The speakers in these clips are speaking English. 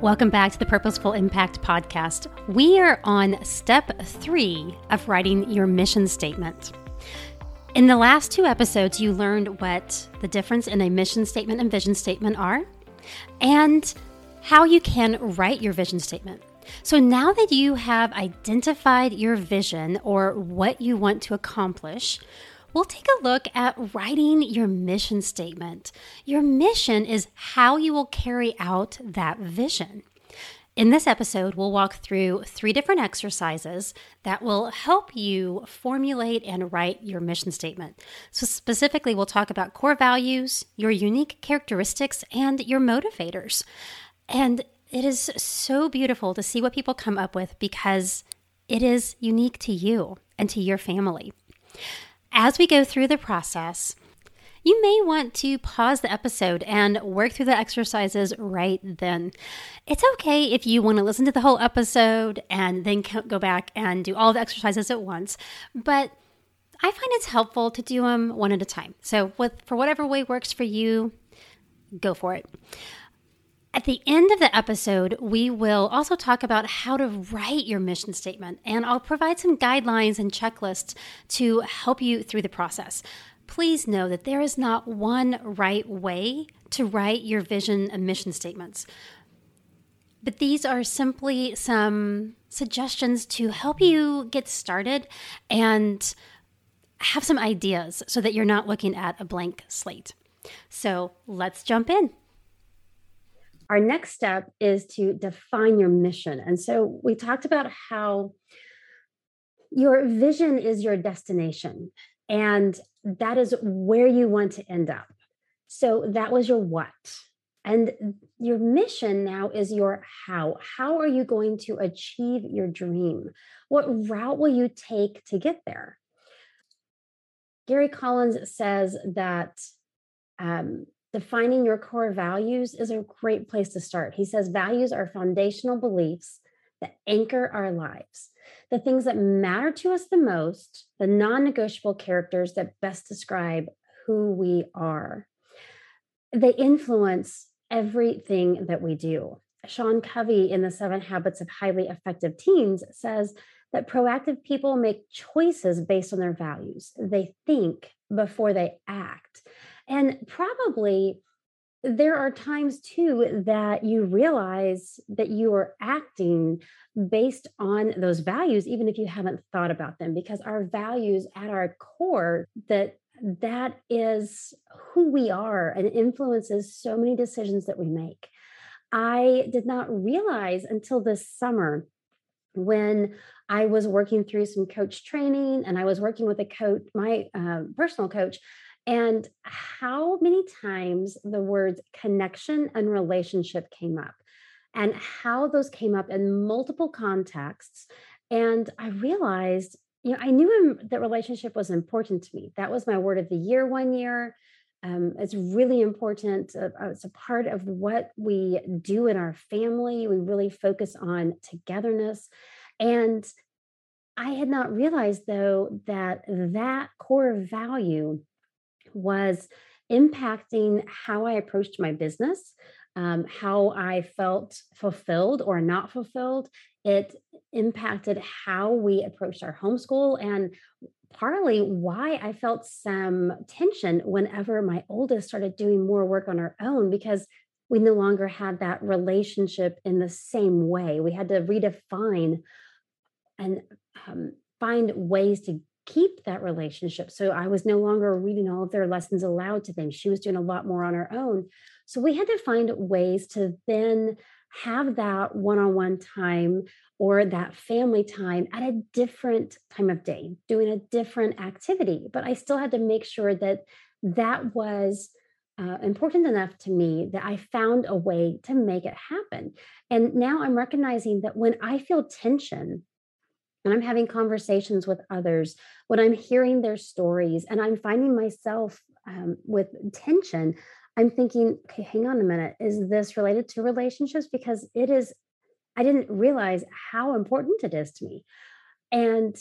Welcome back to the Purposeful Impact Podcast. We are on step three of writing your mission statement. In the last two episodes, you learned what the difference in a mission statement and vision statement are, and how you can write your vision statement. So now that you have identified your vision or what you want to accomplish, we'll take a look at writing your mission statement. Your mission is how you will carry out that vision. In this episode, we'll walk through three different exercises that will help you formulate and write your mission statement. So, specifically, we'll talk about core values, your unique characteristics, and your motivators. And it is so beautiful to see what people come up with because it is unique to you and to your family. As we go through the process, you may want to pause the episode and work through the exercises right then. It's okay if you want to listen to the whole episode and then go back and do all the exercises at once, but I find it's helpful to do them one at a time. So, with, for whatever way works for you, go for it. At the end of the episode, we will also talk about how to write your mission statement, and I'll provide some guidelines and checklists to help you through the process. Please know that there is not one right way to write your vision and mission statements, but these are simply some suggestions to help you get started and have some ideas so that you're not looking at a blank slate. So let's jump in our next step is to define your mission. And so we talked about how your vision is your destination, and that is where you want to end up. So that was your what. And your mission now is your how. How are you going to achieve your dream? What route will you take to get there? Gary Collins says that um, defining your core values is a great place to start. He says values are foundational beliefs that anchor our lives. The things that matter to us the most, the non negotiable characters that best describe who we are. They influence everything that we do. Sean Covey in The Seven Habits of Highly Effective Teens says that proactive people make choices based on their values. They think before they act. And probably there are times too that you realize that you are acting based on those values even if you haven't thought about them because our values at our core that that is who we are and influences so many decisions that we make. I did not realize until this summer when i was working through some coach training and i was working with a coach my uh, personal coach and how many times the words connection and relationship came up, and how those came up in multiple contexts. And I realized, you know, I knew that relationship was important to me. That was my word of the year one year. Um, it's really important. Uh, it's a part of what we do in our family. We really focus on togetherness. And I had not realized, though, that that core value was impacting how I approached my business, um, how I felt fulfilled or not fulfilled. It impacted how we approached our homeschool and partly why I felt some tension whenever my oldest started doing more work on her own because we no longer had that relationship in the same way. We had to redefine and um, find ways to keep that relationship. So I was no longer reading all of their lessons aloud to them. She was doing a lot more on her own. So we had to find ways to then have that one on one time or that family time at a different time of day, doing a different activity. But I still had to make sure that that was. Uh, important enough to me that I found a way to make it happen. And now I'm recognizing that when I feel tension when I'm having conversations with others, when I'm hearing their stories, and I'm finding myself um, with tension, I'm thinking, okay, hang on a minute. Is this related to relationships? Because it is, I didn't realize how important it is to me. And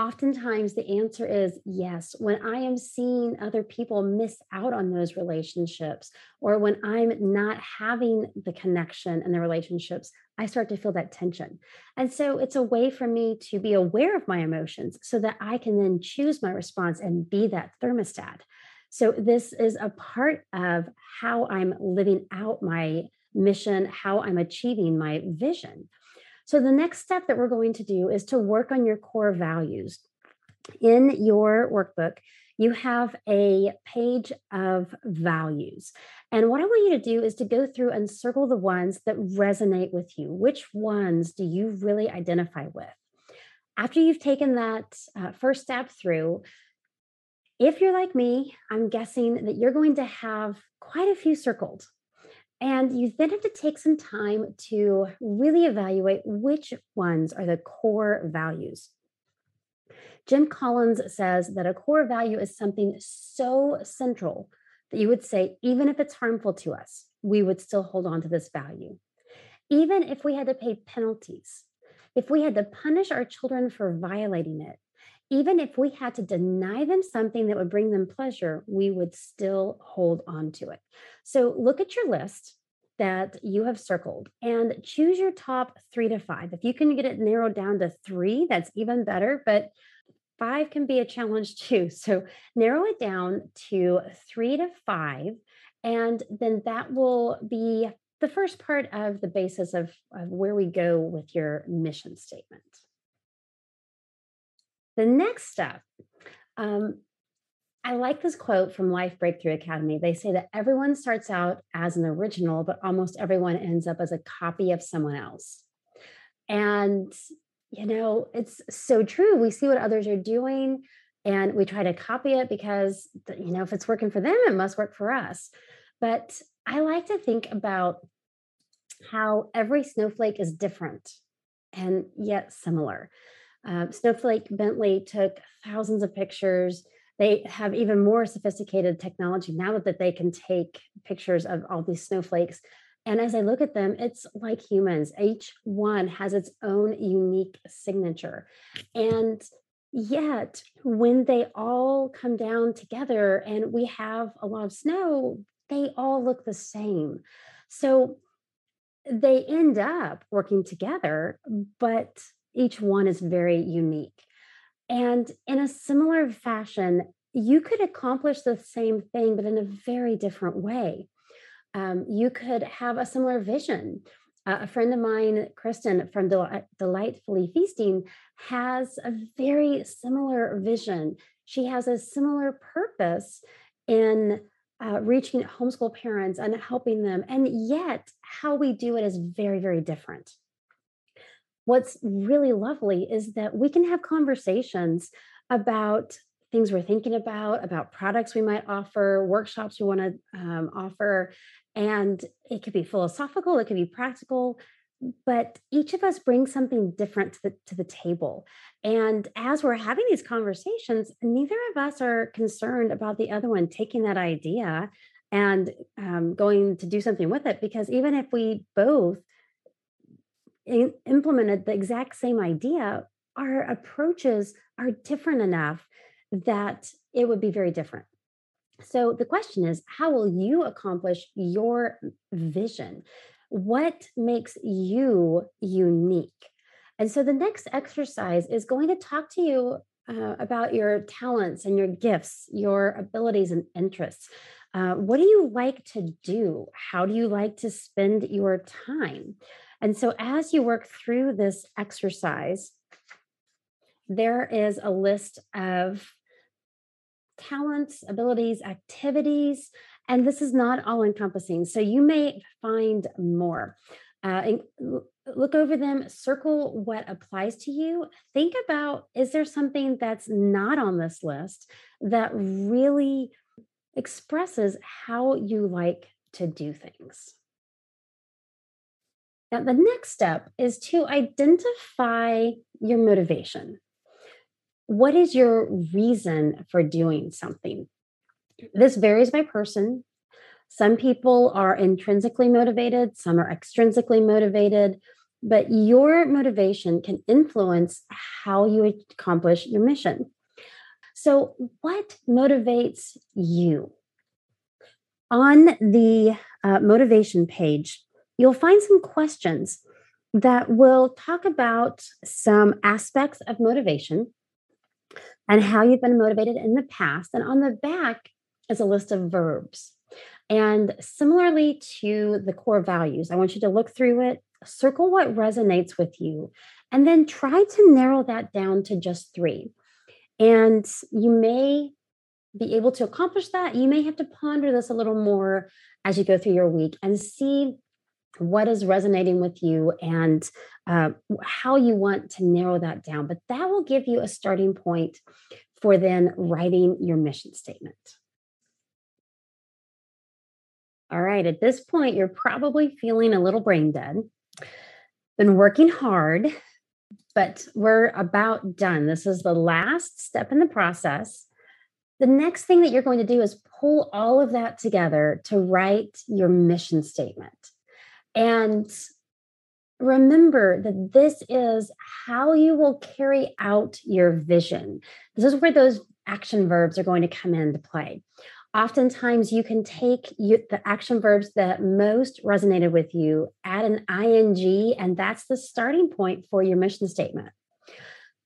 oftentimes the answer is yes. When I am seeing other people miss out on those relationships, or when I'm not having the connection and the relationships, I start to feel that tension. And so it's a way for me to be aware of my emotions so that I can then choose my response and be that thermostat. So this is a part of how I'm living out my mission, how I'm achieving my vision. So, the next step that we're going to do is to work on your core values. In your workbook, you have a page of values. And what I want you to do is to go through and circle the ones that resonate with you. Which ones do you really identify with? After you've taken that uh, first step through, if you're like me, I'm guessing that you're going to have quite a few circled. And you then have to take some time to really evaluate which ones are the core values. Jim Collins says that a core value is something so central that you would say, even if it's harmful to us, we would still hold on to this value. Even if we had to pay penalties, if we had to punish our children for violating it, even if we had to deny them something that would bring them pleasure, we would still hold on to it. So look at your list that you have circled and choose your top three to five. If you can get it narrowed down to three, that's even better, but five can be a challenge too. So narrow it down to three to five, and then that will be the first part of the basis of, of where we go with your mission statement. The next step, um, I like this quote from Life Breakthrough Academy. They say that everyone starts out as an original, but almost everyone ends up as a copy of someone else. And, you know, it's so true. We see what others are doing and we try to copy it because, you know, if it's working for them, it must work for us. But I like to think about how every snowflake is different and yet similar. Uh, Snowflake Bentley took thousands of pictures. They have even more sophisticated technology now that they can take pictures of all these snowflakes. And as I look at them, it's like humans. Each one has its own unique signature. And yet, when they all come down together and we have a lot of snow, they all look the same. So they end up working together, but each one is very unique. And in a similar fashion, you could accomplish the same thing, but in a very different way. Um, you could have a similar vision. Uh, a friend of mine, Kristen from Del- Delightfully Feasting, has a very similar vision. She has a similar purpose in uh, reaching homeschool parents and helping them. And yet, how we do it is very, very different what's really lovely is that we can have conversations about things we're thinking about, about products we might offer, workshops we want to um, offer. And it could be philosophical, it could be practical, but each of us brings something different to the, to the table. And as we're having these conversations, neither of us are concerned about the other one taking that idea and um, going to do something with it. Because even if we both implemented the exact same idea, our approaches are different enough that it would be very different. So the question is how will you accomplish your vision? What makes you unique? And so the next exercise is going to talk to you uh, about your talents and your gifts, your abilities and interests. Uh, what do you like to do? How do you like to spend your time? And so as you work through this exercise, there is a list of talents, abilities, activities, and this is not all encompassing. So you may find more. Uh, look over them, circle what applies to you. Think about is there something that's not on this list that really expresses how you like to do things? Now, the next step is to identify your motivation. What is your reason for doing something? This varies by person. Some people are intrinsically motivated, some are extrinsically motivated. but your motivation can influence how you accomplish your mission. So, what motivates you? On the uh, motivation page, you'll find some questions that will talk about some aspects of motivation and how you've been motivated in the past. And on the back is a list of verbs. And similarly to the core values, I want you to look through it, circle what resonates with you, and then try to narrow that down to just three. And you may be able to accomplish that. You may have to ponder this a little more as you go through your week and see what is resonating with you and uh, how you want to narrow that down. But that will give you a starting point for then writing your mission statement. All right, at this point, you're probably feeling a little brain dead. Been working hard, but we're about done. This is the last step in the process. The next thing that you're going to do is pull all of that together to write your mission statement. And remember that this is how you will carry out your vision. This is where those action verbs are going to come into play. Oftentimes, you can take you, the action verbs that most resonated with you, add an ing, and that's the starting point for your mission statement.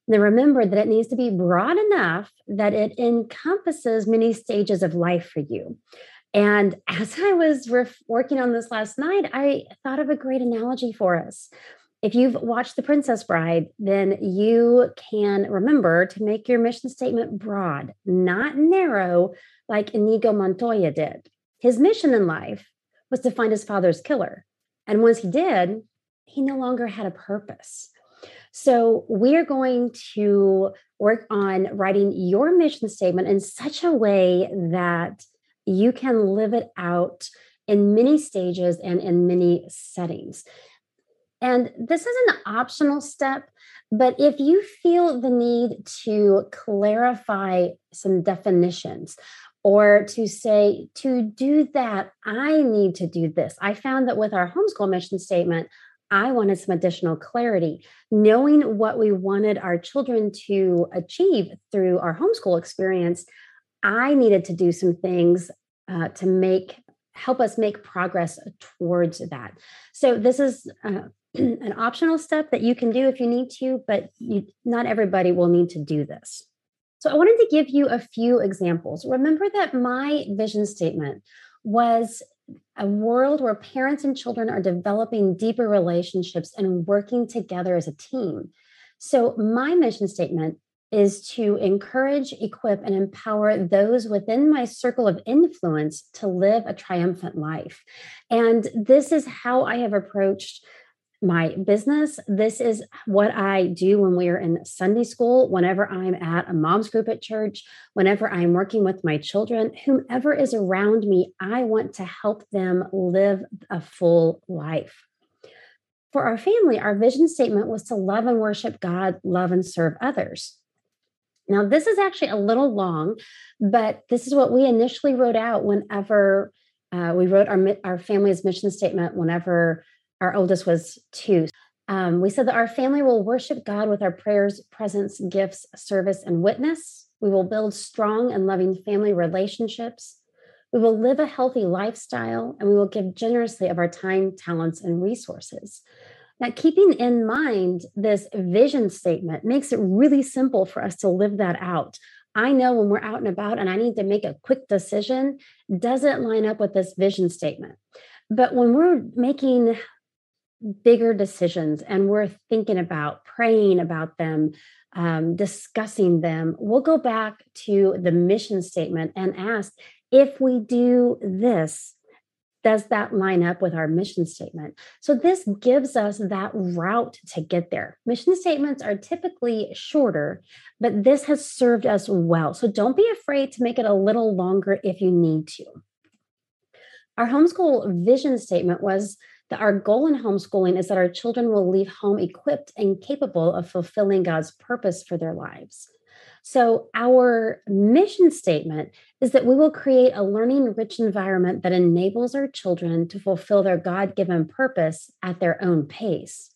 Now, remember that it needs to be broad enough that it encompasses many stages of life for you. And as I was ref- working on this last night, I thought of a great analogy for us. If you've watched The Princess Bride, then you can remember to make your mission statement broad, not narrow like Inigo Montoya did. His mission in life was to find his father's killer. And once he did, he no longer had a purpose. So, we're going to work on writing your mission statement in such a way that you can live it out in many stages and in many settings. And this is an optional step, but if you feel the need to clarify some definitions or to say, to do that, I need to do this. I found that with our homeschool mission statement, I wanted some additional clarity. Knowing what we wanted our children to achieve through our homeschool experience, I needed to do some things uh, to make help us make progress towards that. So this is uh, an optional step that you can do if you need to, but you, not everybody will need to do this. So I wanted to give you a few examples. Remember that my vision statement was a world where parents and children are developing deeper relationships and working together as a team. So my mission statement is to encourage, equip, and empower those within my circle of influence to live a triumphant life. And this is how I have approached my business. This is what I do when we are in Sunday school, whenever I'm at a mom's group at church, whenever I'm working with my children, whomever is around me, I want to help them live a full life. For our family, our vision statement was to love and worship God, love and serve others. Now, this is actually a little long, but this is what we initially wrote out whenever uh, we wrote our, our family's mission statement, whenever our oldest was two. Um, we said that our family will worship God with our prayers, presence, gifts, service, and witness. We will build strong and loving family relationships. We will live a healthy lifestyle and we will give generously of our time, talents, and resources. Now, keeping in mind this vision statement makes it really simple for us to live that out. I know when we're out and about and I need to make a quick decision, doesn't line up with this vision statement. But when we're making bigger decisions and we're thinking about praying about them, um, discussing them, we'll go back to the mission statement and ask if we do this, does that line up with our mission statement? So, this gives us that route to get there. Mission statements are typically shorter, but this has served us well. So, don't be afraid to make it a little longer if you need to. Our homeschool vision statement was that our goal in homeschooling is that our children will leave home equipped and capable of fulfilling God's purpose for their lives. So, our mission statement is that we will create a learning rich environment that enables our children to fulfill their God given purpose at their own pace.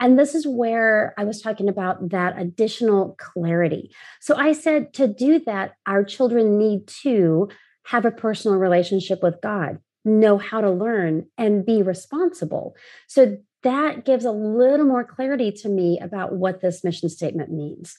And this is where I was talking about that additional clarity. So I said to do that, our children need to have a personal relationship with God, know how to learn, and be responsible. So that gives a little more clarity to me about what this mission statement means.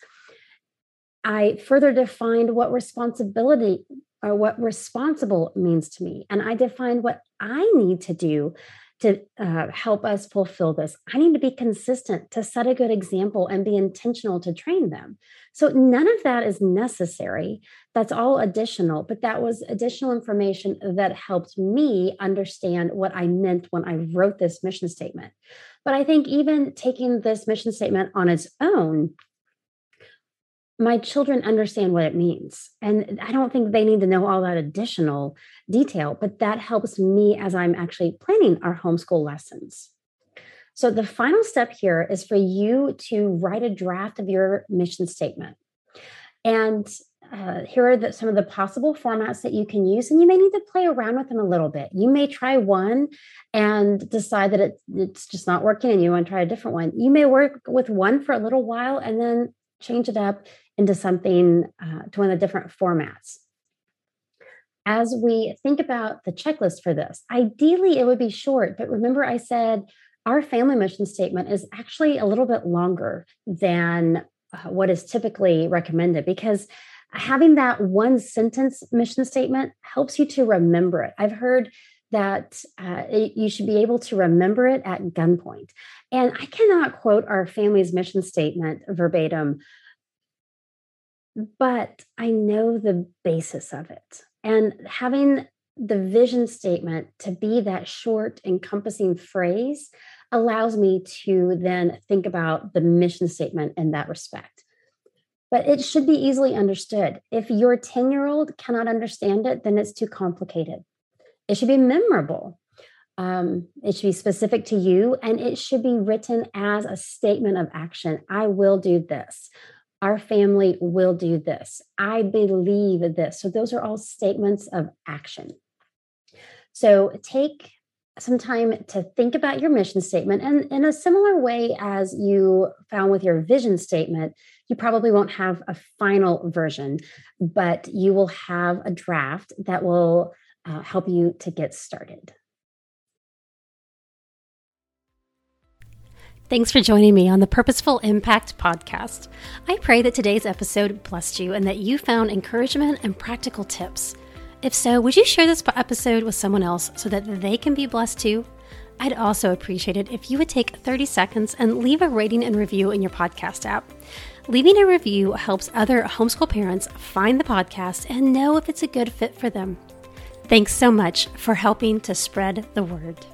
I further defined what responsibility or what responsible means to me. And I defined what I need to do to uh, help us fulfill this. I need to be consistent to set a good example and be intentional to train them. So none of that is necessary. That's all additional, but that was additional information that helped me understand what I meant when I wrote this mission statement. But I think even taking this mission statement on its own my children understand what it means. And I don't think they need to know all that additional detail, but that helps me as I'm actually planning our homeschool lessons. So, the final step here is for you to write a draft of your mission statement. And uh, here are the, some of the possible formats that you can use, and you may need to play around with them a little bit. You may try one and decide that it, it's just not working and you want to try a different one. You may work with one for a little while and then change it up into something uh, to one of the different formats. As we think about the checklist for this, ideally it would be short, but remember I said our family mission statement is actually a little bit longer than uh, what is typically recommended because having that one sentence mission statement helps you to remember it. I've heard that uh, it, you should be able to remember it at gunpoint. And I cannot quote our family's mission statement verbatim, but I know the basis of it. And having the vision statement to be that short, encompassing phrase allows me to then think about the mission statement in that respect. But it should be easily understood. If your 10 year old cannot understand it, then it's too complicated. It should be memorable. Um, it should be specific to you and it should be written as a statement of action. I will do this our family will do this. I believe this. So, those are all statements of action. So, take some time to think about your mission statement. And in a similar way as you found with your vision statement, you probably won't have a final version, but you will have a draft that will uh, help you to get started. Thanks for joining me on the Purposeful Impact podcast. I pray that today's episode blessed you and that you found encouragement and practical tips. If so, would you share this episode with someone else so that they can be blessed too? I'd also appreciate it if you would take 30 seconds and leave a rating and review in your podcast app. Leaving a review helps other homeschool parents find the podcast and know if it's a good fit for them. Thanks so much for helping to spread the word.